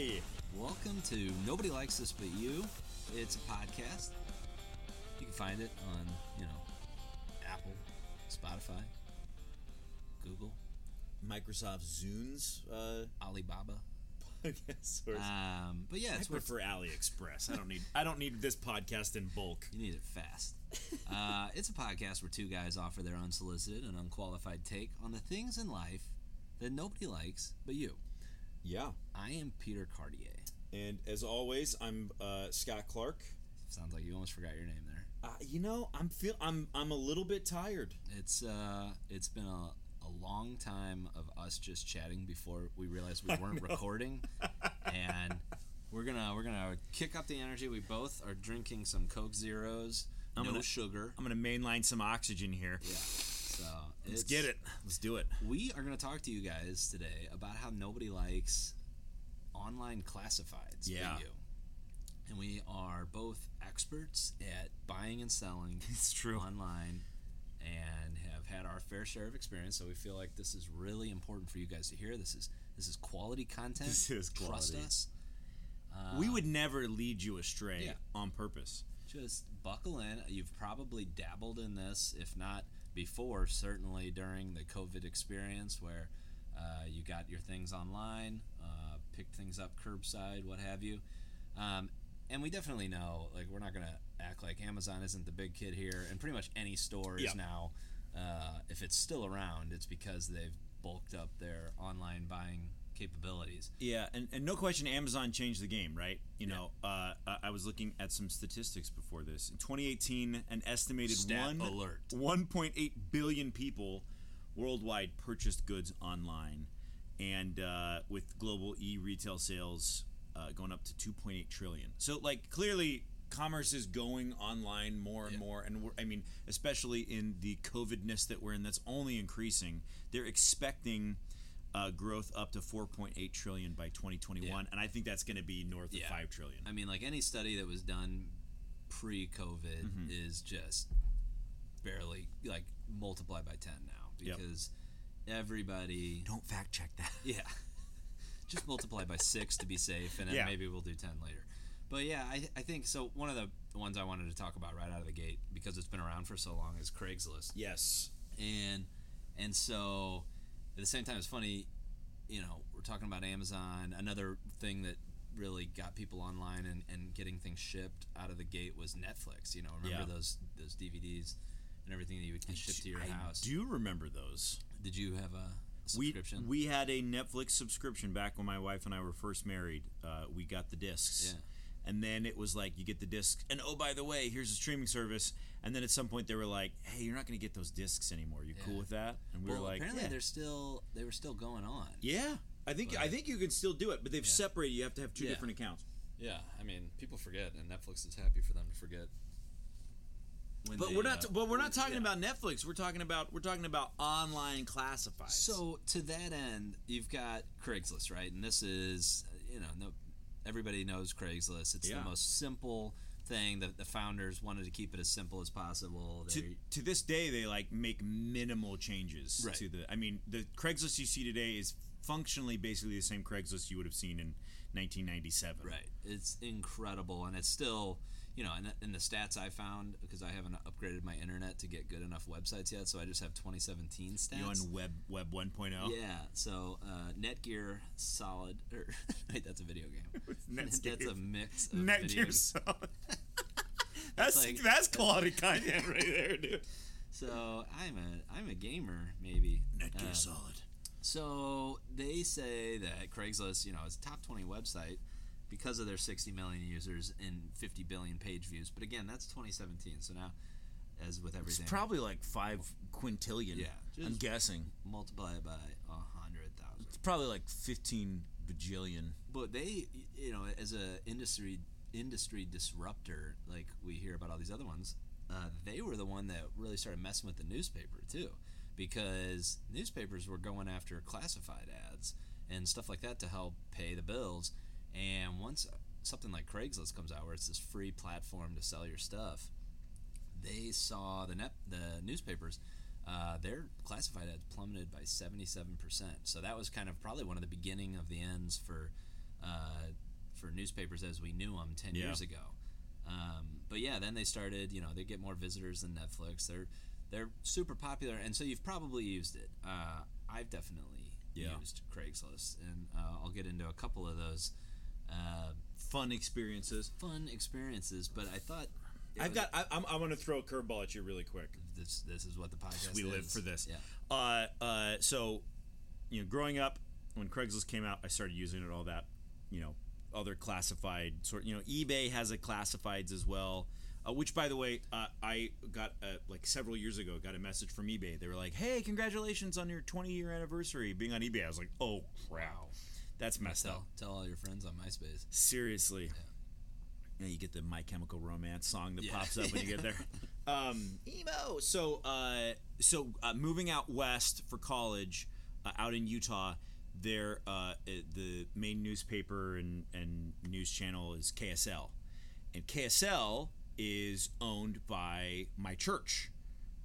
Hi. Welcome to Nobody Likes This But You. It's a podcast. You can find it on, you know, Apple, Spotify, Google, Microsoft Zunes uh, Alibaba. podcast source. Um, but yeah, I it's worth prefer AliExpress. I don't need. I don't need this podcast in bulk. You need it fast. uh, it's a podcast where two guys offer their unsolicited and unqualified take on the things in life that nobody likes but you. Yeah. I am Peter Cartier. And as always, I'm uh, Scott Clark. Sounds like you almost forgot your name there. Uh, you know, I'm feel. I'm. I'm a little bit tired. It's uh, it's been a, a long time of us just chatting before we realized we weren't recording, and we're gonna we're gonna kick up the energy. We both are drinking some Coke Zeros, I'm no gonna- sugar. I'm gonna mainline some oxygen here. Yeah, so Let's get it. Let's do it. We are going to talk to you guys today about how nobody likes online classifieds. Yeah. you. And we are both experts at buying and selling It's true. online and have had our fair share of experience. So we feel like this is really important for you guys to hear. This is this is quality content. This is quality. Trust us. Uh, we would never lead you astray Yeah. on purpose. just buckle in. You've probably dabbled in this, if not before, certainly during the COVID experience where uh, you got your things online, uh, picked things up curbside, what have you. Um, and we definitely know, like, we're not going to act like Amazon isn't the big kid here. And pretty much any store is Yeah. now, uh, if it's still around, it's because they've bulked up their online buying capabilities. Yeah, and, and no question, Amazon changed the game, right? You know, uh, I- was looking at some statistics before this. In 2018, an estimated Stat one alert. 1.8 billion people worldwide purchased goods online, and uh, with global e-retail sales uh, going up to 2.8 trillion. So, like, clearly. Commerce is going online more and Yeah. more, and we're, I mean, especially in the COVIDness that we're in, that's only increasing. They're expecting uh, growth up to 4.8 trillion by 2021, Yeah. and I think that's going to be north Yeah. of 5 trillion. I mean, like any study that was done pre-COVID Mm-hmm. is just barely like multiplied by ten now Yep. because everybody, Don't fact check that. yeah, just multiply by six to be safe, and then Yeah. maybe we'll do ten later. But yeah, I, I think so. One of the ones I wanted to talk about right out of the gate because it's been around for so long is Craigslist Yes. and and so at the same time it's funny you know we're talking about amazon another thing that really got people online and, and getting things shipped out of the gate was netflix you know remember Yeah. those those dvds and everything that you would get shipped to your I house do remember those. did you have a We, subscription we had a Netflix subscription back when my wife and I were first married. Uh, we got the discs. Yeah. And then it was like you get the disc, and oh by the way, here's a streaming service. And then at some point they were like, "Hey, you're not going to get those discs anymore. You cool with that?" And we well, were like, apparently "Yeah, they're still they were still going on yeah." I think I think you can still do it, but they've Yeah. separated. You have to have two Yeah. different accounts. yeah i mean people forget and netflix is happy for them to forget when But they, we're not. uh, but we're not talking yeah. about Netflix. We're talking about. We're talking about online classifieds. So to that end, you've got Craigslist, right? And this is, you know, no, everybody knows Craigslist. It's Yeah. the most simple thing that the founders wanted to keep it as simple as possible. to, to this day, they like make minimal changes Right. to the. I mean, the Craigslist you see today is functionally basically the same Craigslist you would have seen in 1997. right. It's incredible, and it's still, you know, and, and the stats I found because I haven't upgraded my internet to get good enough websites yet, so I just have 2017 stats. You on Web Web oh? 1.0? Yeah, so uh, Netgear Solid, or wait, that's a video game. That's a mix of Netgear. Solid. that's like- that's quality content right there, dude. So I'm a I'm a gamer maybe. Netgear Uh, Solid. So they say that Craigslist, you know, is a top 20 website because of their 60 million users and 50 billion page views. But again, that's 2017. So now, as with It's everything, probably like five quintillion. Yeah, I'm guessing. multiply it by a hundred thousand. It's probably like 15 bajillion. But they, you know, as a industry industry disruptor, like we hear about all these other ones, uh, they were the one that really started messing with the newspaper too, because newspapers were going after classified ads and stuff like that to help pay the bills. And once something like Craigslist comes out, where it's this free platform to sell your stuff, they saw the net the newspapers. Uh, their classified ads plummeted by 77%. So that was kind of probably one of the beginning of the ends for uh, for newspapers as we knew them ten Yeah. years ago. Um, but yeah, then they started. You know, they get more visitors than Netflix. They're they're super popular, and so you've probably used it. Uh, I've definitely Yeah. used Craigslist, and uh, I'll get into a couple of those uh, Fun experiences. fun experiences. But I thought I've got. I, I'm, I'm going to throw a curveball at you really quick. this. This is what the podcast. we live for this. Yeah. Uh, uh, so, you know, growing up, when Craigslist came out, I started using it. All that, you know, other classified sort. You know, eBay has a classifieds as well. Uh, which, by the way, uh, I got uh, like several years ago. Got a message from eBay. They were like, "Hey, congratulations on your 20 year anniversary being on eBay." I was like, "Oh crap, that's messed up." Tell tell all your friends on MySpace. Seriously. Yeah, you get the My Chemical Romance song that Yeah. pops up when you get there. um, emo. So, uh, so uh, moving out west for college, uh, out in Utah, there uh, uh, the main newspaper and, and news channel is KSL, and KSL is owned by my church.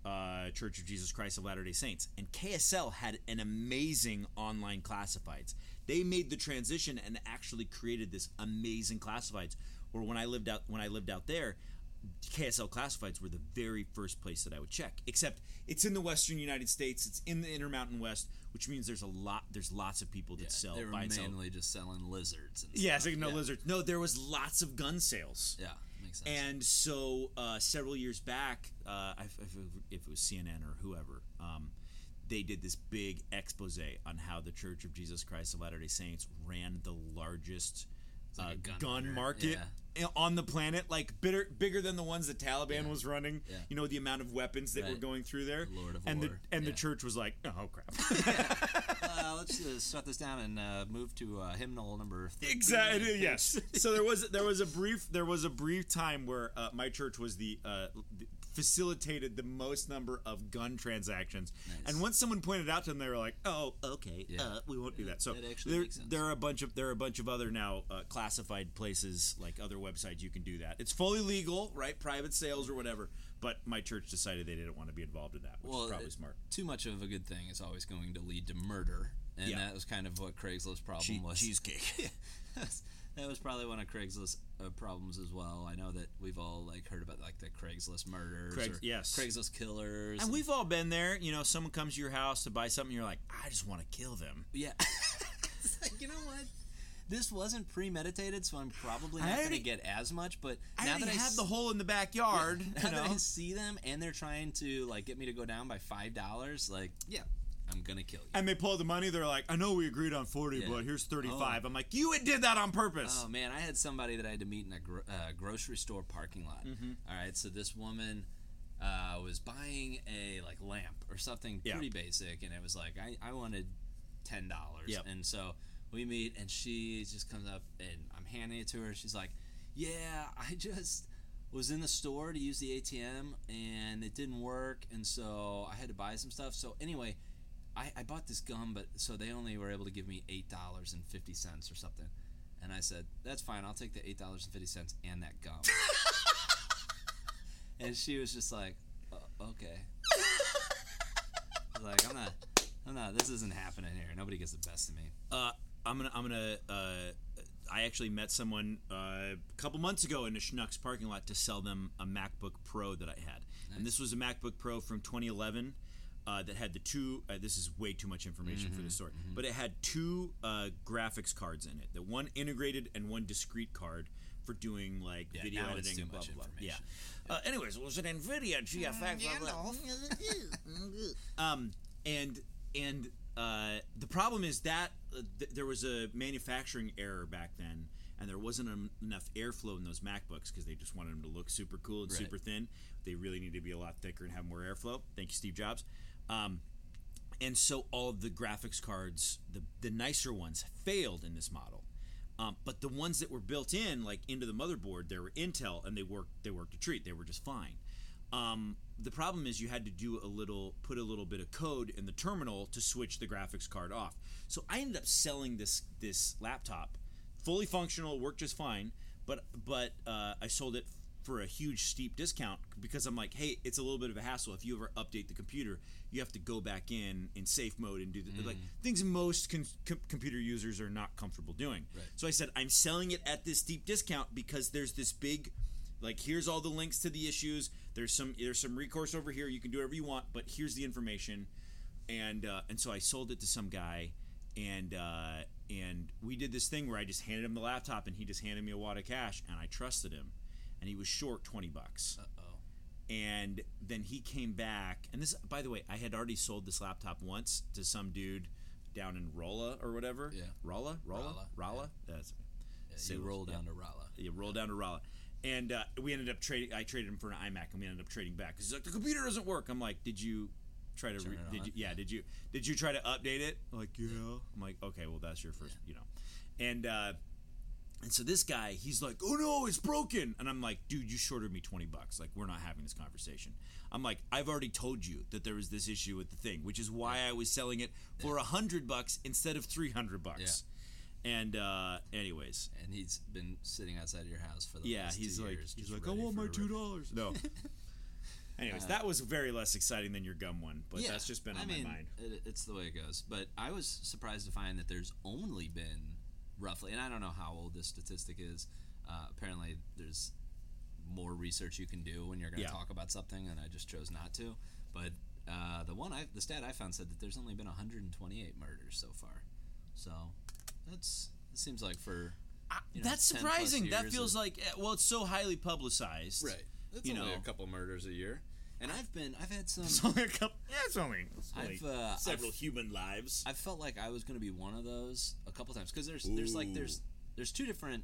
Uh, Church of Jesus Christ of Latter Day Saints, and KSL had an amazing online classifieds. They made the transition and actually created this amazing classifieds. Where when I lived out when I lived out there, KSL classifieds were the very first place that I would check. Except it's in the Western United States, it's in the Intermountain West, which means there's a lot there's lots of people that Yeah, sell they were buy and sell. mainly just selling lizards. And Yeah, it's like no yeah. lizards. No, there was lots of gun sales. Yeah, makes sense. And so uh, several years back, uh, I- if, if it was CNN or whoever, um, they did this big expose on how the Church of Jesus Christ of Latter Day Saints ran the largest like uh, gun gun, market i- on the planet, like bigger, bigger than the ones the Taliban Yeah. was running. Yeah. You know the amount of weapons that were going through there. Of and the War. and the church was like, oh crap. uh, let's uh, shut this down and uh, move to uh, hymnal number. 13. Exactly. Yes. so there was there was a brief there was a brief time where uh, my church was the, uh, the facilitated the most number of gun transactions, Nice. and once someone pointed out to them, they were like, "Oh, okay, Yeah. uh, we won't do that." So That there, there are a bunch of there are a bunch of other now uh, classified places like other websites you can do that. It's fully legal, right? Private sales or whatever. But my church decided they didn't want to be involved in that, which Well, is probably it- smart. Too much of a good thing is always going to lead to murder, and Yeah. that was kind of what Craigslist's problem Che- was. cheesecake. That was probably one of Craigslist uh, problems as well. I know that we've all like heard about like the Craigslist murders, or yes. Craigslist killers, and we've all been there. You know, someone comes to your house to buy something, you're like, "I just want to kill them." Yeah. It's like, you know what? This wasn't premeditated, so I'm probably not going to get as much. But I now that I have s- the hole in the backyard. now you that? I see them and they're trying to like get me to go down by five dollars, like yeah, I'm gonna kill you. and they pull the money. They're like, "I know we agreed on forty, Yeah. but here's thirty-five. I'm like, "You did that on purpose." Oh man, I had somebody that I had to meet in a gro- uh, grocery store parking lot. Mm-hmm. All right, so this woman uh, was buying a like lamp or something Yeah. pretty basic, and it was like I, I wanted ten dollars, Yep. and so we meet, and she just comes up, and I'm handing it to her. She's like, "Yeah, I just." Was in the store to use the ATM and it didn't work, and so I had to buy some stuff. So anyway, I, I bought this gum, but so they only were able to give me eight dollars and fifty cents or something. And I said, "That's fine. I'll take the eight dollars and fifty cents and that gum." and she was just like, "Uh, "Okay." Like, "I'm not, I'm not. This isn't happening here. Nobody gets the best of me." Uh, I'm gonna, I'm gonna. Uh, I actually met someone uh, a couple months ago in a Schnucks parking lot to sell them a MacBook Pro that I had, and this was a MacBook Pro from 2011. Uh, that had the two. Uh, this is way too much information for this story, but it had two uh, graphics cards in it. The one integrated and one discrete card for doing like Yeah, video editing. too blah, much blah, blah. information. Yeah. Uh, anyways, it was an NVIDIA GFX. blah, blah. Um, and and uh, the problem is that uh, th- there was a manufacturing error back then, and there wasn't em- enough airflow in those MacBooks because they just wanted them to look super cool and Right. super thin. They really need to be a lot thicker and have more airflow. Thank you, Steve Jobs. Um, and so all of the graphics cards, the the nicer ones, failed in this model. Um, but the ones that were built in, like into the motherboard, they were Intel, and they worked. They worked a treat. They were just fine. Um, the problem is you had to do a little, put a little bit of code in the terminal to switch the graphics card off. So I ended up selling this this laptop, fully functional, worked just fine. But but uh, I sold it for a huge steep discount because I'm like, hey, it's a little bit of a hassle. If you ever update the computer, you have to go back in in safe mode and do the, like things most con- com- computer users are not comfortable doing. Right. So I said, I'm selling it at this steep discount because there's this big, like, here's all the links to the issues. There's some there's some recourse over here. You can do whatever you want, but here's the information. And uh, and so I sold it to some guy, and uh, and we did this thing where I just handed him the laptop, and he just handed me a wad of cash, and I trusted him, and he was short twenty bucks. Uh oh. and then he came back and this by the way i had already sold this laptop once to some dude down in rolla or whatever. Yeah. rolla? Rolla? Rolla, rolla? That's Yeah, Say you those- roll yeah. down to Rolla. you roll down to rolla. And uh, we ended up trading i traded him for an imac and we ended up trading back because he's like the computer doesn't work. I'm like did you try to re- did you yeah did you did you try to update it? Like yeah. I'm like okay well that's your first you know. And uh and so this guy, he's like, "Oh no, it's broken," and I'm like, "Dude, you shorted me twenty bucks. Like, we're not having this conversation." I'm like, "I've already told you that there was this issue with the thing, which is why I was selling it for a hundred bucks instead of three hundred bucks." Yeah. And uh, anyways, And he's been sitting outside of your house for the yeah, last he's two like, years. he's like, "I want my two rip." dollars." No. anyways, that was very less exciting than your gum one, but that's just been on I mean, my mind. It, it's the way it goes. But I was surprised to find that there's only been roughly, and I don't know how old this statistic is. Uh, apparently, there's more research you can do when you're going to Yeah. talk about something, and I just chose not to. But uh, the one, I, the stat I found said that there's only been 128 murders so far. So that's it seems like for you know, that's surprising. That feels of- like eh, well, it's so highly publicized. right. That's you only know. a couple murders a year, and I've been I've had some. It's only a couple. Yeah, it's only, it's only I've, uh, several I've- human lives. I felt like I was going to be one of those a couple times because there's there's like there's there's two different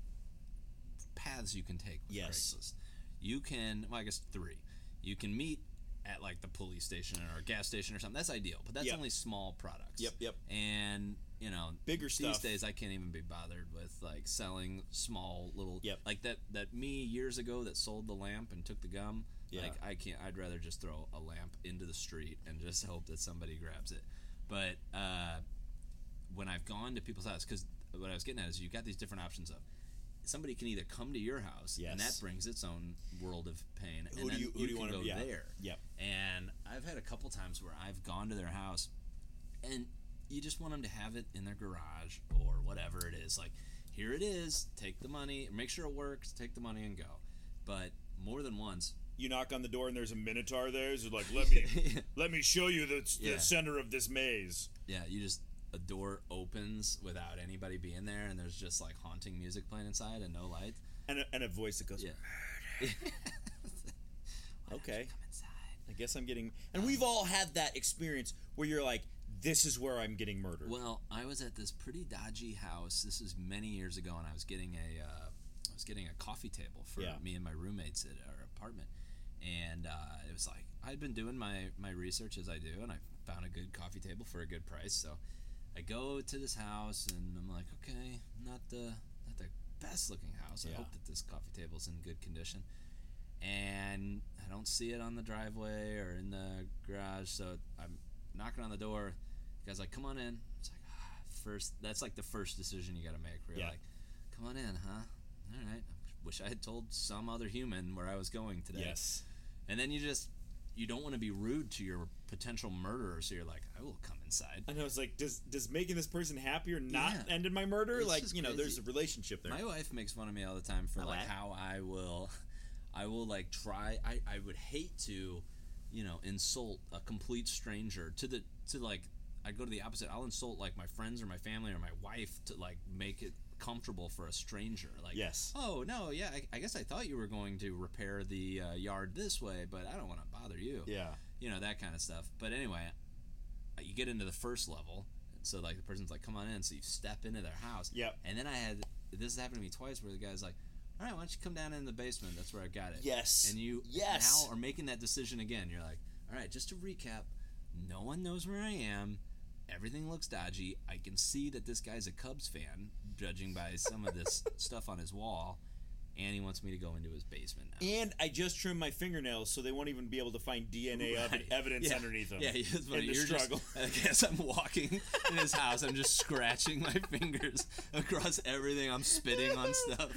paths you can take with Yes. Craigslist. You can well I guess three. You can meet at like the police station or a gas station or something. That's ideal, but that's Yep. only small products. Yep, yep. And you know, Bigger these stuff. days I can't even be bothered with like selling small little Yep. like that that me years ago that sold the lamp and took the gum. Yeah. Like I can't. I'd rather just throw a lamp into the street and just hope that somebody grabs it. But uh, when I've gone to people's house, because what I was getting at is you got these different options of somebody can either come to your house and that brings its own world of pain, Who and do then you- who you, do you can wanna- go yeah. there. Yep. And I've had a couple times where I've gone to their house, and you just want them to have it in their garage or whatever it is. Like, here it is. Take the money. Make sure it works. Take the money and go. But more than once, you knock on the door and there's a minotaur there. So like, let me let me show you the, Yeah. center of this maze. Yeah, you just a door opens without anybody being there, and there's just like haunting music playing inside and no light. And a, and a voice that goes, Yeah. okay, Come inside. I guess I'm getting. And we've all had that experience where you're like, this is where I'm getting murdered. Well, I was at this pretty dodgy house. This is many years ago, and I was getting a uh, I was getting a coffee table for Yeah. me and my roommates at our apartment, and uh, it was like I'd been doing my my research as I do, and I found a good coffee table for a good price. So I go to this house, and I'm like, okay, not the not the best looking house. I hope that this coffee table's in good condition. And I don't see it on the driveway or in the garage, so I'm knocking on the door. The guy's like, "Come on in." It's like ah, first. That's like the first decision you got to make. Where you're Yeah. like, "Come on in, huh? All right." Wish I had told some other human where I was going today. yes. And then you just you don't want to be rude to your potential murderer, so you're like, "I will come inside." And I was like, does does making this person happier not Yeah. end in my murder? It's like, you know, there's a relationship there. My wife makes fun of me all the time for I like how I will, I will like try. I, I would hate to, you know, insult a complete stranger to the to like. I go to the opposite. I'll insult like my friends or my family or my wife to like make it comfortable for a stranger. Like, Yes. Oh no, yeah. I, I guess I thought you were going to repair the uh, yard this way, but I don't want to bother you yeah. you know that kind of stuff but anyway uh, you get into the first level so like the person's like come on in so you step into their house Yep. and then i had this happened to me twice where the guy's like all right why don't you come down in the basement that's where i got it Yes. and you Yes. now are making that decision again you're like all right just to recap no one knows where i am everything looks dodgy i can see that this guy's a cubs fan judging by some of this stuff on his wall and he wants me to go into his basement now And I just trimmed my fingernails, so they won't even be able to find DNA Right. evidence Yeah. underneath them. Yeah, it's funny. You're struggle. Just, I guess I'm walking in his house. I'm just scratching my fingers across everything. I'm spitting on stuff.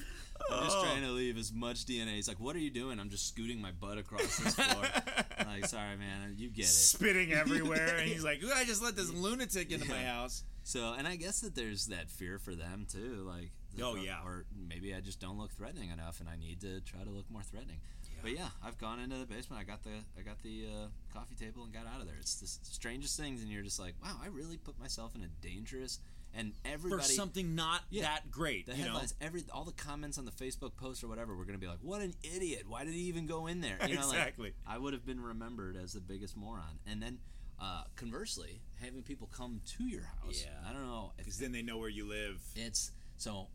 I'm just trying to leave as much DNA. He's like, "What are you doing?" I'm just scooting my butt across this floor. Like, sorry, man, you get it. spitting everywhere, and he's like, "Ooh, I just let this lunatic into my house." So, and I guess that there's that fear for them too, like, Oh, yeah. or maybe I just don't look threatening enough, and I need to try to look more threatening. But yeah, I've gone into the basement. I got the I got the uh, coffee table and got out of there. It's the strangest things, and you're just like, wow, I really put myself in a dangerous. And everybody For something not Yeah. that great, the you know. headlines, every all the comments on the Facebook post or whatever, we're gonna be like, what an idiot! Why did he even go in there? You know, like, Exactly. I would have been remembered as the biggest moron. And then, uh, conversely, having people come to your house. Yeah. I don't know Because then they know where you live. it's so.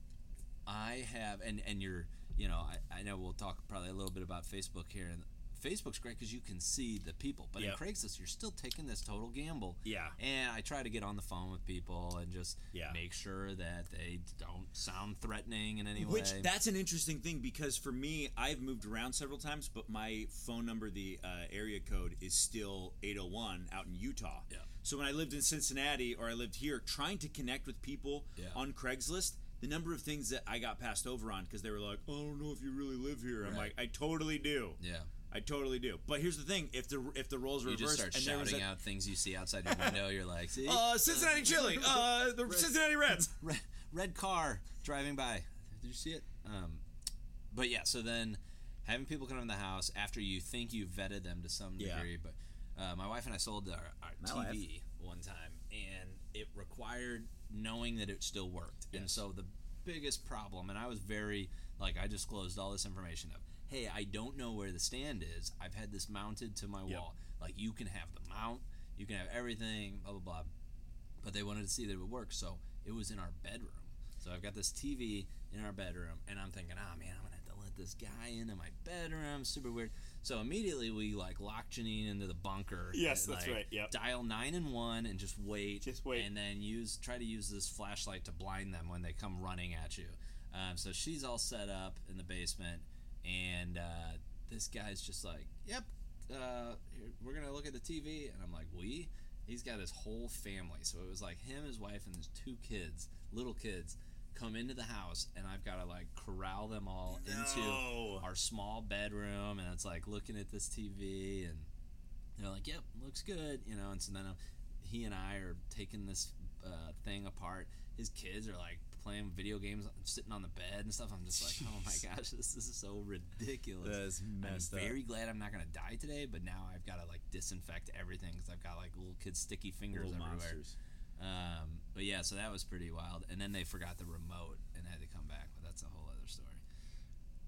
I have, and and you're, you know, I, I know we'll talk probably a little bit about Facebook here, and Facebook's great because you can see the people, but Yep. in Craigslist, you're still taking this total gamble. Yeah. And I try to get on the phone with people and just Yeah. make sure that they don't sound threatening in any Which way. Which that's an interesting thing because for me, I've moved around several times, but my phone number, the uh, area code, is still 801 out in Utah. Yeah. So when I lived in Cincinnati or I lived here, trying to connect with people Yeah. on Craigslist, the number of things that I got passed over on because they were like, "Oh, I don't know if you really live here." I'm like, I totally do. yeah. I totally do. But here's the thing: if the if the roles You reversed just start and there was shouting a, out things you see outside your window. You're like, see, uh, Cincinnati chili, uh, the Cincinnati Reds. red, red car driving by. Did you see it? Um, but yeah, so then having people come in the house after you think you vetted them to some Yeah. degree. But uh, my wife and I sold our, our My TV one time, and it required knowing that it still worked. And so the biggest problem, and I was very like I disclosed all this information of, hey, I don't know where the stand is. I've had this mounted to my Yep. wall. Like you can have the mount, you can have everything, blah blah blah but they wanted to see that it would work, so it was in our bedroom. So I've got this TV in our bedroom, and I'm thinking, oh man, I'm gonna have to let this guy into my bedroom. Super weird. So immediately we like lock Janine into the bunker. Yes, and, that's like, right, yep. Dial nine and one and just wait. Just wait. And then use try to use this flashlight to blind them when they come running at you. Um, so she's all set up in the basement, and uh, this guy's just like, "Yep, uh, here, we're gonna look at the TV," and I'm like, "We." He's got his whole family, so it was like him, his wife, and his two kids, little kids, come into the house, and I've got to like corral them all No. into our small bedroom, and it's like looking at this TV, and they're like, "Yep, looks good," you know. And so then uh, he and I are taking this uh, thing apart. His kids are like playing video games, sitting on the bed and stuff. I'm just like, "Oh my gosh, this, is so ridiculous." That's messed I'm up. very glad I'm not gonna die today, but now I've got to like disinfect everything because I've got like little kids' sticky fingers Little everywhere. monsters. Um, but yeah, so that was pretty wild. And then they forgot the remote and had to come back, but that's a whole other story.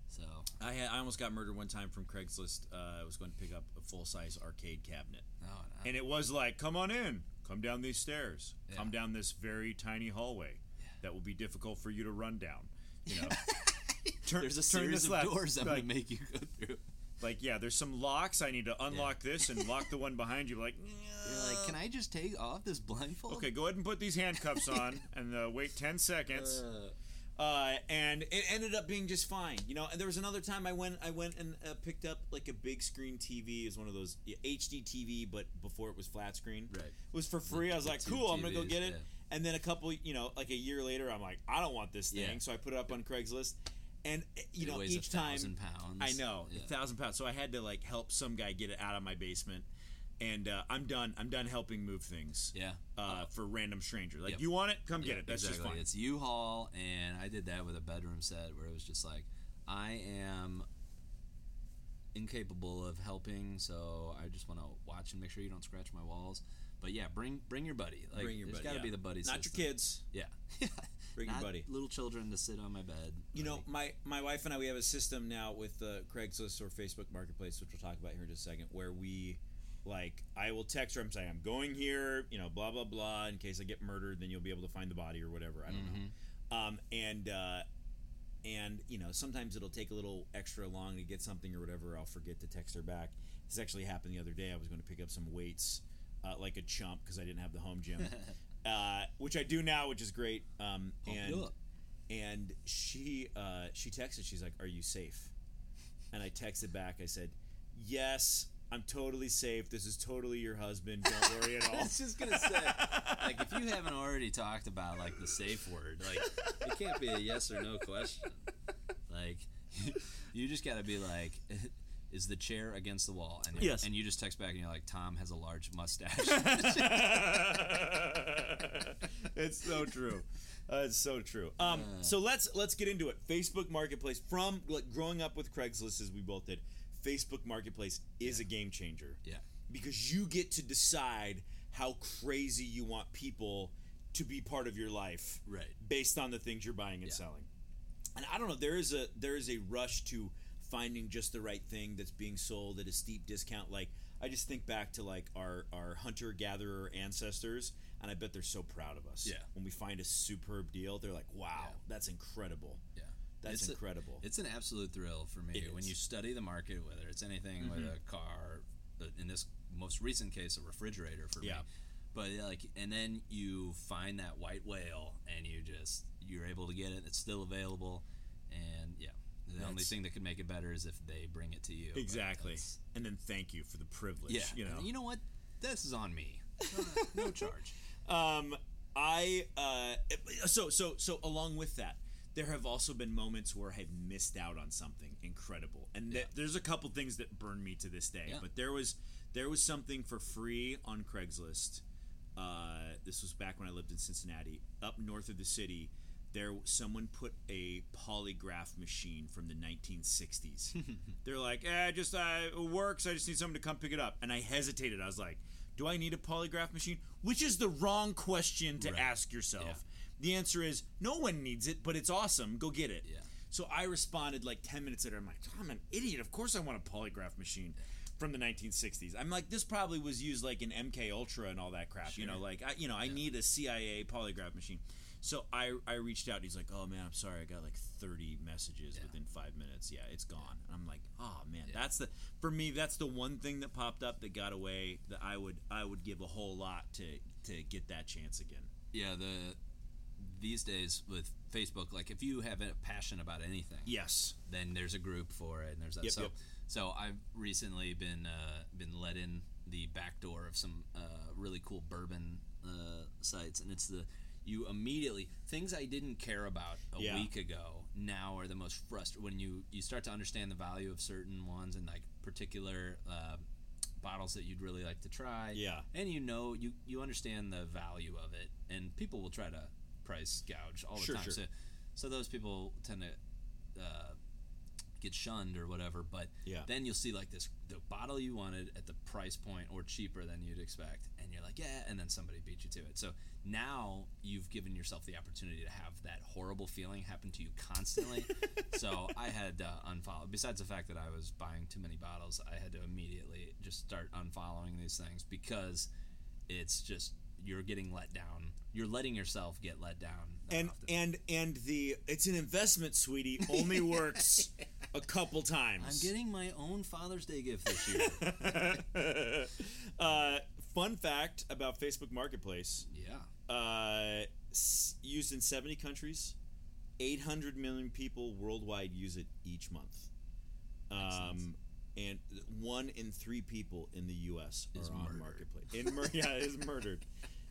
So I had I almost got murdered one time from Craigslist. Uh, I was going to pick up a full size arcade cabinet, no, no. and it was like, "Come on in, come down these stairs, come down this very tiny hallway that will be difficult for you to run down." You know, turn, there's a series this of left. doors I'm like, gonna make you go through. like, yeah, there's some locks. I need to unlock this and lock the one behind you. Like, You're like, can I just take off this blindfold? okay, go ahead and put these handcuffs on and uh, wait ten seconds. Uh, uh, and it ended up being just fine. You know, and there was another time I went, I went and uh, picked up like a big screen TV. It was one of those yeah, HD TV, but before it was flat screen. Right. It was for free. I was like, cool, I'm gonna go get it. yeah. And then a couple, you know, like a year later, I'm like, I don't want this thing, Yeah. so I put it up on Craigslist. And uh, you it know, each a time, thousand pounds. I know, Yeah. a thousand pounds. So I had to like help some guy get it out of my basement. And uh, I'm done. I'm done helping move things. Yeah. Uh, for random stranger. Like, Yep. you want it? Come Yeah, get it. That's exactly. just fine. It's U-Haul, and I did that with a bedroom set where it was just like, I am incapable of helping, so I just want to watch and make sure you don't scratch my walls. But yeah, bring bring your buddy. Like, Bring your there's buddy, got to yeah. be the buddy. Not system. your kids. Yeah. Bring your buddy. Little children to sit on my bed. You know, my my wife and I we have a system now with the Craigslist or Facebook Marketplace, which we'll talk about here in just a second, where we like I will text her. I'm saying I'm going here. You know, blah blah blah. In case I get murdered, then you'll be able to find the body or whatever. I don't know. Um, and uh, and you know sometimes it'll take a little extra long to get something or whatever. I'll forget to text her back. This actually happened the other day. I was going to pick up some weights, uh, like a chump, because I didn't have the home gym, uh, which I do now, which is great. Um, and and she uh, she texted. She's like, "Are you safe?" And I texted back. I said, "Yes, I'm totally safe. This is totally your husband. Don't worry at I all." was just gonna say, like, if you haven't already talked about like the safe word, like, it can't be a yes or no question. Like, you just got to be like, is the chair against the wall? And Yes. and you just text back and you're like, Tom has a large mustache. it's so true. Uh, it's so true. Um, so let's let's get into it. Facebook Marketplace from like growing up with Craigslist as we both did. Facebook Marketplace is a game changer. yeah, because you get to decide how crazy you want people to be part of your life Right. based on the things you're buying and Yeah. selling and i don't know there is a there is a rush to finding just the right thing that's being sold at a steep discount like i just think back to like our our hunter gatherer ancestors and i bet they're so proud of us Yeah. when we find a superb deal they're like wow Yeah. that's incredible yeah. That's It's a- incredible It's an absolute thrill for me It when is. you study the market, whether it's anything with a car, in this most recent case, a refrigerator for Yeah. me. But like, and then you find that white whale, and you just you're able to get it. It's still available, and yeah, the only thing that could make it better is if they bring it to you. exactly and then thank you for the privilege Yeah, you know you know what? This is on me. no charge. Um, I uh, so so so along with that, there have also been moments where I've missed out on something incredible, and th- Yeah. there's a couple things that burn me to this day. Yeah. But there was there was something for free on Craigslist. Uh, this was back when I lived in Cincinnati, up north of the city. There, someone put a polygraph machine from the 1960s. They're like, "Eh, just uh, it works. I just need someone to come pick it up." And I hesitated. I was like, "Do I need a polygraph machine?" Which is the wrong question to Right. ask yourself. Yeah. The answer is no one needs it, but it's awesome. Go get it. Yeah. So I responded like 10 minutes later. I'm like, I'm an idiot. Of course I want a polygraph machine from the 1960s. I'm like, this probably was used like in MK Ultra and all that crap. You know, like I, you know, I need a CIA polygraph machine. So I, I reached out. And he's like, oh man, I'm sorry. I got like 30 messages Yeah. within five minutes. Yeah, it's gone. And I'm like, oh man, that's the for me. That's the one thing that popped up that got away that I would I would give a whole lot to to get that chance again. Yeah, the these days with Facebook, like if you have a passion about anything, Yes. then there's a group for it, and there's that. Yep, so, yep. so I've recently been uh, been let in the back door of some uh, really cool bourbon uh, sites, and it's the you immediately things I didn't care about a Yeah. week ago now are the most frustrating when you you start to understand the value of certain ones and like particular. Uh, bottles that you'd really like to try Yeah. and you know you you understand the value of it and people will try to price gouge all the Sure, time sure. so so those people tend to uh, get shunned or whatever but Yeah. then you'll see like this the bottle you wanted at the price point or cheaper than you'd expect and you're like yeah and then somebody beat you to it so now you've given yourself the opportunity to have that horrible feeling happen to you constantly so i had uh, unfollowed besides the fact that i was buying too many bottles i had to immediately just start unfollowing these things because it's just you're getting let down you're letting yourself get let down and often. and and the it's an investment, sweetie. Only works a couple times. i'm getting my own father's day gift this year uh, fun fact about Facebook Marketplace: yeah uh, used in seventy countries, eight hundred million people worldwide use it each month. Um, and one in three people in the U.S. Is are on murdered. Marketplace. In mur- yeah, is murdered.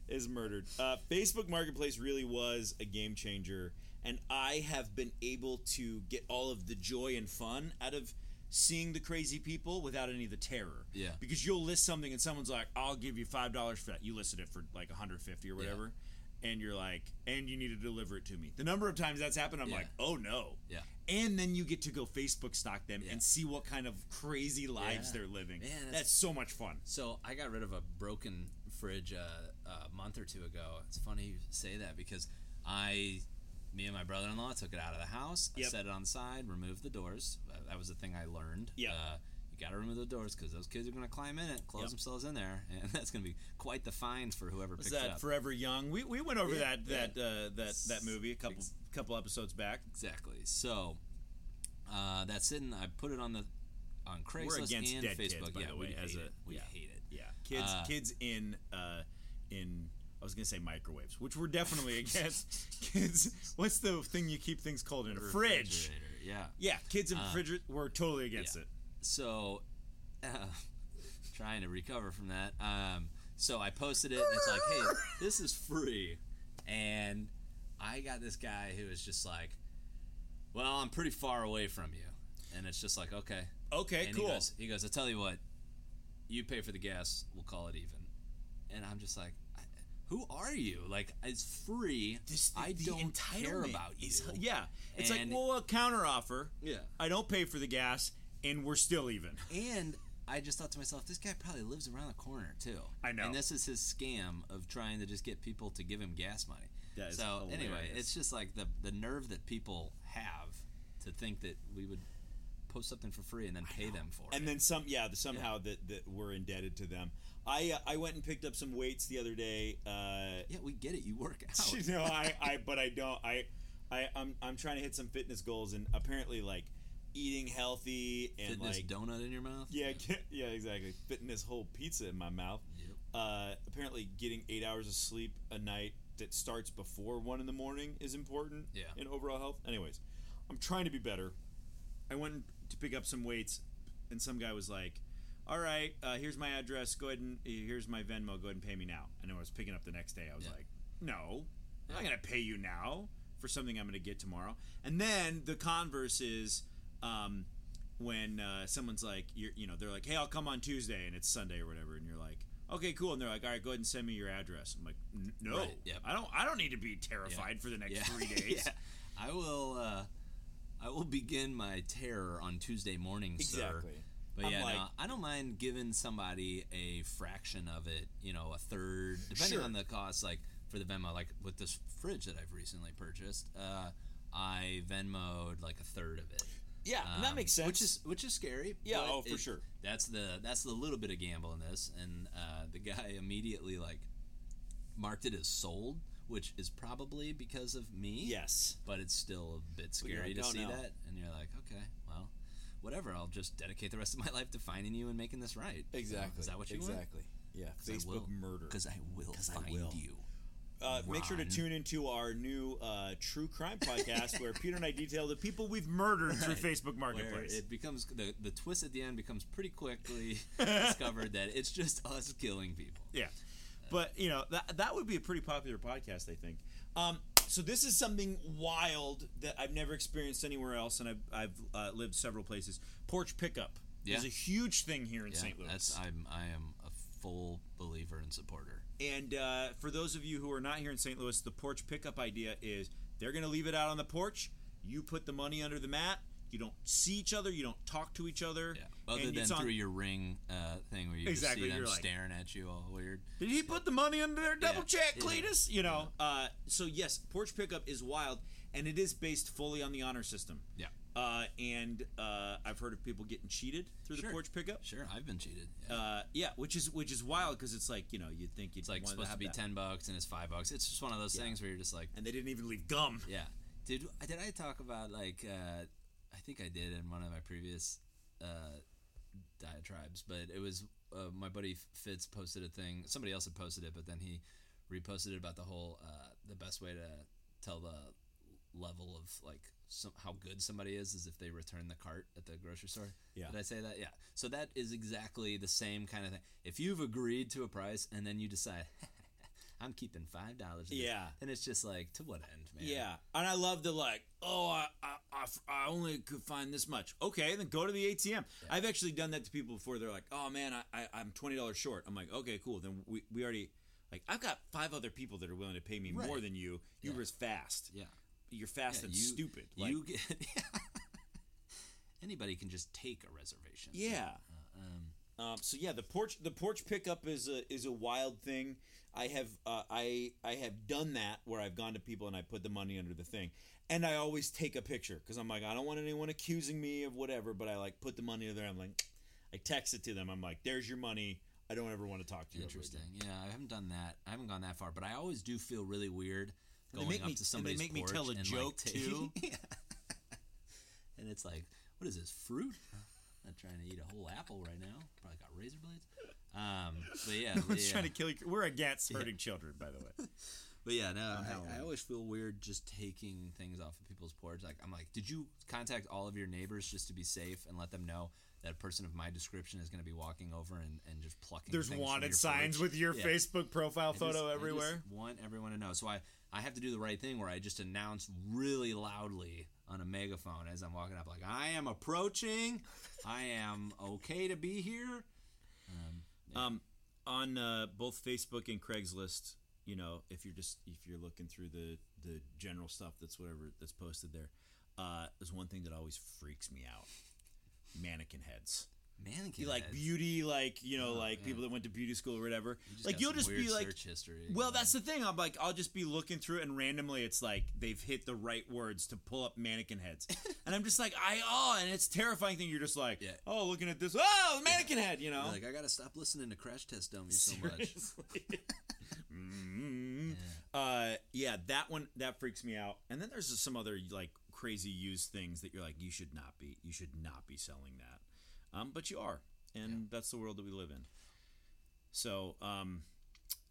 Is murdered. Uh, Facebook Marketplace really was a game changer, and I have been able to get all of the joy and fun out of seeing the crazy people without any of the terror. Yeah. Because you'll list something and someone's like, "I'll give you five dollars for that." You listed it for like 150 or whatever, and you're like, "And you need to deliver it to me." The number of times that's happened, I'm Yeah. like, "Oh no." yeah and then you get to go Facebook stalk them Yeah. and see what kind of crazy lives Yeah. they're living. Man, that's, that's- so much fun. So I got rid of a broken fridge uh, a month or two ago. It's funny you say that because I, me and my brother-in-law took it out of the house. Yep. Set it on the side, removed the doors. That- was the thing I learned. Yep. Uh, got to remove the doors because those kids are going to climb in it, close Yep. themselves in there, and that's going to be quite the fine for whoever Was picks it that up. Forever Young? We, we went over Yeah, that that uh, that that movie a couple Ex- couple episodes back. exactly. So uh, that's sitting. I put it on the on Craigslist We're against and dead Facebook. kids, by yeah, the way, we as hate a- it. We yeah. hate it. Yeah, kids Uh, kids in uh, in I was gonna say microwaves, which we're definitely against. kids, what's the thing you keep things cold in a fridge? Yeah. Yeah, kids in Uh, refrigerator. We're totally against yeah. it. So uh, trying to recover from that um, so i posted it and it's like hey this is free and i got this guy who was just like well, I'm pretty far away from you, and it's just like, okay, Okay, and cool. He goes, he goes, I tell you what, you pay for the gas, we'll call it even. And I'm just like, who are you? Like, it's free. This- I don't care about you. is- yeah, it's like well, a counter offer. Yeah. I don't pay for the gas, and we're still even. And I just thought to myself, this guy probably lives around the corner too. I know. And this is his scam of trying to just get people to give him gas money. That is so anyway, it's just like the the nerve that people have to think that we would post something for free and then pay them for and it. And then some yeah the- somehow that that we're indebted to them i uh, i went and picked up some weights the other day uh yeah, we get it. You work out. you know i i but i don't i i i'm, I'm trying to hit some fitness goals and apparently like eating healthy and Fitness like donut in your mouth. yeah yeah exactly fitting this whole pizza in my mouth Yep. uh apparently getting eight hours of sleep a night that starts before one in the morning is important Yeah. in overall health anyways i'm trying to be better I went to pick up some weights, and some guy was like, "All right, uh, here's my address. Go ahead and here's my Venmo. Go ahead and pay me now." And then I was picking up the next day. I was Yeah. like, "No, I'm not gonna pay you now for something I'm gonna get tomorrow." And then the converse is um, when uh, someone's like, you're, you know, they're like, "Hey, I'll come on Tuesday," and it's Sunday or whatever, and you're like. Okay, cool. And they're like, "All right, go ahead and send me your address." I'm like, "No, Right, yep. I don't. I don't need to be terrified for the next Yeah. three days." yeah. I will. Uh, I will begin my terror on Tuesday morning, sir. Exactly. But I'm yeah, like- no, I don't mind giving somebody a fraction of it. You know, a third, depending Sure. on the cost. Like for the Venmo, like with this fridge that I've recently purchased, uh, I Venmoed like a third of it. Yeah, and that Um, makes sense. Which is which is scary. Yeah, oh, for it- sure. That's the that's the little bit of gamble in this, and uh, the guy immediately like marked it as sold, which is probably because of me. yes. but it's still a bit scary like, to "Oh, see no." that, and you're like, okay, well, whatever. I'll just dedicate the rest of my life to finding you and making this right. Exactly. Is that what you exactly. Yeah. Facebook murder. Because I will Because I find will. you. Uh, make sure to tune into our new uh, true crime podcast where Peter and I detail the people we've murdered through. Facebook Where Marketplace. it becomes the the twist at the end becomes pretty quickly discovered that it's just us killing people. yeah. But you know that that would be a pretty popular podcast, I think. Um, so this is something wild that I've never experienced anywhere else, and I've I've uh, lived several places. Porch pickup Yeah. is a huge thing here in Yeah, St. Louis. that's I'm I am a full believer and supporter. And uh, for those of you who are not here in St. Louis, the porch pickup idea is they're going to leave it out on the porch. You put the money under the mat. You don't see each other. You don't talk to each other. Yeah. Other than on- through your ring uh, thing where you Exactly, just see them like- staring at you all weird. Did he put the money under there? Double Yeah, check, yeah, Cletus. You know. Uh, so yes, porch pickup is wild, and it is based fully on the honor system. Yeah. Uh, and uh, I've heard of people getting cheated through Sure. the porch pickup. Sure, I've been cheated. Yeah. Uh, yeah, which is which is wild because it's like you know you'd think you'd It's like supposed this to be that. ten bucks and it's five bucks. It's just one of those Yeah. things where you're just like, and they didn't even leave gum. yeah. Did did I talk about like uh, I think I did in one of my previous uh, diatribes, but it was uh, my buddy Fitz posted a thing. Somebody else had posted it, but then he reposted it about the whole uh, the best way to tell the level of like some, how good somebody is is if they return the cart at the grocery store. Yeah. Did I say that? Yeah. So that is exactly the same kind of thing. If you've agreed to a price and then you decide, I'm keeping five dollars. Yeah. And it's just like, to what end, man? Yeah, and I love the like. Oh, I, I, I, I only could find this much. Okay, then go to the ATM. I've actually done that to people before. They're like, "Oh man, I, I I'm twenty dollars short." I'm like, "Okay, cool." Then we, we already like I've got five other people that are willing to pay me Right. more than you. You Yeah. were fast. Yeah. You're fast Yeah, and you- stupid. Like, You get. Anybody can just take a reservation. yeah. Um, Um, so yeah, the porch the porch pickup is a is a wild thing. I have uh, I I have done that where I've gone to people and I put the money under the thing, and I always take a picture because I'm like I don't want anyone accusing me of whatever, but I like put the money under there. I'm like I text it to them. I'm like, there's your money. I don't ever want to talk to you. interesting. Yeah, I haven't done that. I haven't gone that far, but I always do feel really weird They make up me- to and they somebody's make me tell a joke, like, too. Yeah. and it's like, what is this fruit? I'm not trying to eat a whole apple right now. Probably got razor blades. Um, but yeah, No one's yeah. trying to kill you. We're against hurting children, by the way. But yeah, no, I, I always feel weird just taking things off of people's porch. Like I'm like, did you contact all of your neighbors just to be safe and let them know that a person of my description is going to be walking over and, and just plucking? There's wanted signs porch? with your Yeah. Facebook profile I photo I just everywhere. want everyone to know. So I, I have to do the right thing where I just announce really loudly on a megaphone as I'm walking up, like I am approaching. I am okay to be here. Um, on uh, both Facebook and Craigslist, you know, if you're just if you're looking through the the general stuff that's whatever that's posted there, uh, there's one thing that always freaks me out: mannequin heads. Mannequin. Like heads. beauty, like you know, Oh, like yeah. people that went to beauty school or whatever. You like you'll just be like, search history. well, that's the thing. I'm like, I'll just be looking through it, and randomly, it's like they've hit the right words to pull up mannequin heads, and I'm just like, I oh, and it's terrifying thing. You're just like, Yeah. oh, looking at this, oh, mannequin head, you know. You're like I gotta stop listening to Crash Test Dummies so much. Seriously. Mm. Uh, yeah, that one that freaks me out. And then there's just some other like crazy used things that you're like, you should not be, you should not be selling that. Um, but you are, and that's the world that we live in. So, um,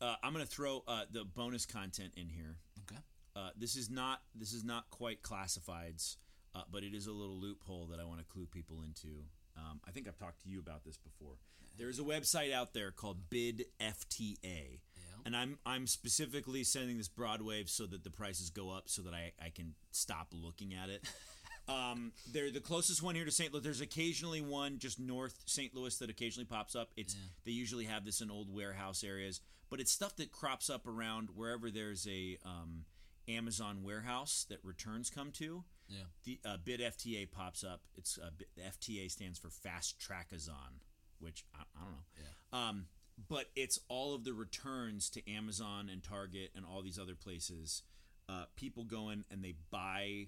uh, I'm gonna throw uh, the bonus content in here. Okay. Uh, this is not this is not quite classifieds, uh, but it is a little loophole that I want to clue people into. Um, I think I've talked to you about this before. There's a website out there called Bid FTA, and I'm I'm specifically sending this Broadwave so that the prices go up so that I, I can stop looking at it. Um, they're the closest one here to St. Louis. There's occasionally one just north St. Louis that occasionally pops up. It's they usually have this in old warehouse areas, but it's stuff that crops up around wherever there's a um, Amazon warehouse that returns come to. Yeah. The uh, bid FTA pops up. It's uh, bit- FTA stands for Fast Trackazon, which I, I don't know. Yeah. Um, but it's all of the returns to Amazon and Target and all these other places. Uh, people go in and they buy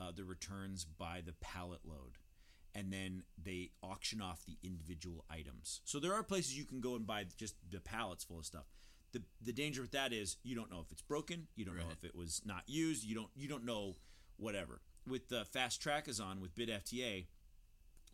uh, the returns by the pallet load, and then they auction off the individual items. So there are places you can go and buy just the pallets full of stuff. The the danger with that is you don't know if it's broken, you don't know if it was not used, you don't you don't know whatever. With the fast Trackazon with Bid FTA,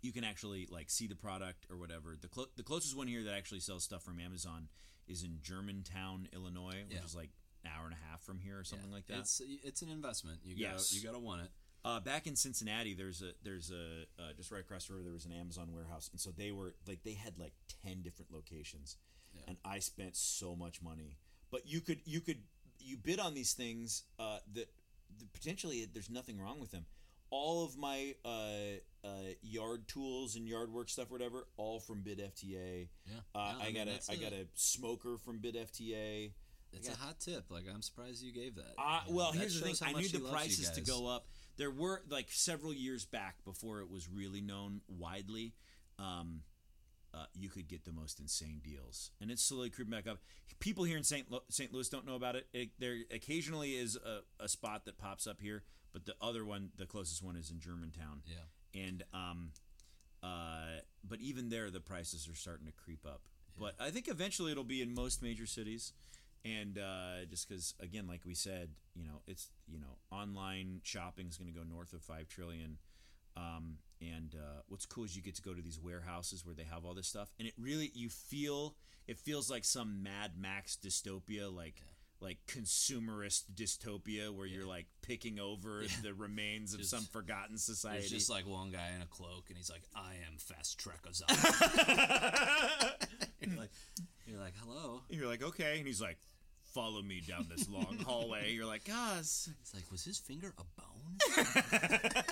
you can actually like see the product or whatever. The clo- the closest one here that actually sells stuff from Amazon is in Germantown, Illinois, which Yeah. is like an hour and a half from here or something like that. It's it's an investment. You gotta you gotta want it. Uh, back in Cincinnati, there's a there's a uh, just right across the river. There was an Amazon warehouse, and so they were like they had like ten different locations, and I spent so much money. But you could you could you bid on these things uh, that, that potentially there's nothing wrong with them. All of my uh, uh, yard tools and yard work stuff, whatever, all from Bid FTA. Yeah. Uh, No, I, mean, got a that's got a smoker from Bid FTA. It's a hot tip. Like I'm surprised you gave that. Uh, well, that here's the thing. I knew the prices to go up. There were like several years back before it was really known widely. Um, uh, you could get the most insane deals, and it's slowly creeping back up. People here in St. Lo- St. Louis don't know about it. it. There occasionally is a, a spot that pops up here, but the other one, the closest one, is in Germantown. Yeah. And um, uh, but even there, the prices are starting to creep up. But I think eventually it'll be in most major cities, and uh, just because again, like we said, you know, it's you know, online shopping is going to go north of five trillion. Um, and uh, what's cool is you get to go to these warehouses where they have all this stuff, and it really you feel it feels like some Mad Max dystopia, like like consumerist dystopia, where you're like picking over the remains of Just- some forgotten society. it's just like one guy in a cloak, and he's like, "I am fast Trekazon." you're like, you're like, "Hello." And you're like, okay. And he's like, follow me down this long hallway. You're like, guys. It's like, was his finger a bone?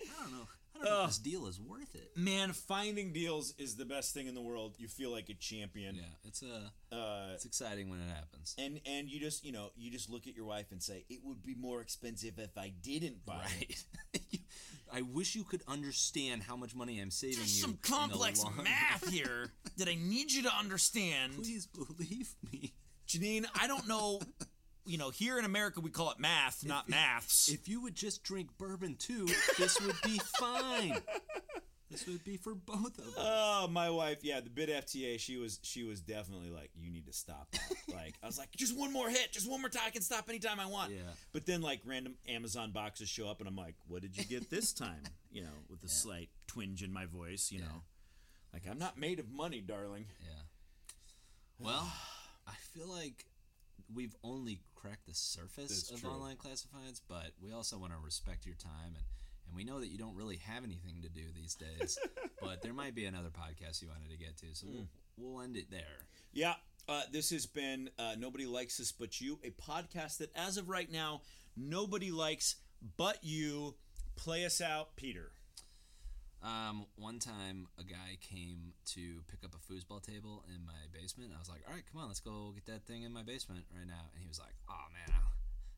I don't know. I don't know if this deal is worth it. Man, finding deals is the best thing in the world. You feel like a champion. Yeah, it's a Uh, it's exciting when it happens. and and you just you know you just look at your wife and say it would be more expensive if I didn't buy it. Right. I wish you could understand how much money I'm saving you. There's you. some complex math here that I need you to understand. Please believe me. Janine, I don't know. You know, here in America we call it math, not maths. If you would just drink bourbon too, this would be fine. This would be for both of us. Oh, my wife, yeah, the bid FTA, she was she was definitely like, you need to stop that. like, I was like, just one more hit, just one more time, I can stop anytime I want. Yeah. But then like random Amazon boxes show up, and I'm like, what did you get this time? you know, with a slight twinge in my voice, you know, like I'm not made of money, darling. Yeah. Well, I feel like we've only cracked the surface That's of true. online classifieds, but we also want to respect your time and and we know that you don't really have anything to do these days. but there might be another podcast you wanted to get to, so we'll, we'll end it there. Yeah, uh, this has been uh, Nobody Likes Us But You, a podcast that, as of right now, nobody likes but you. Play us out, Peter. Um, one time, a guy came to pick up a foosball table in my basement. I was like, "All right, come on, let's go get that thing in my basement right now." And he was like, "Oh man, I don't,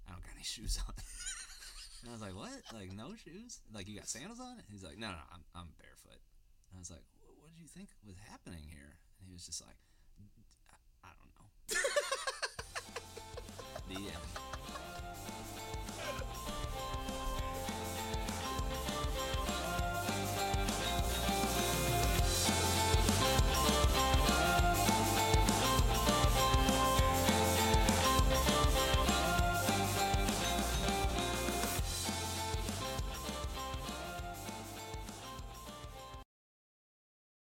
I don't got any shoes on." and I was like, "What? Like no shoes? Like you got sandals on?" He's like, "No, no, I'm, I'm barefoot." And I was like, "What did you think was happening here?" And he was just like, "I, I don't know." the end.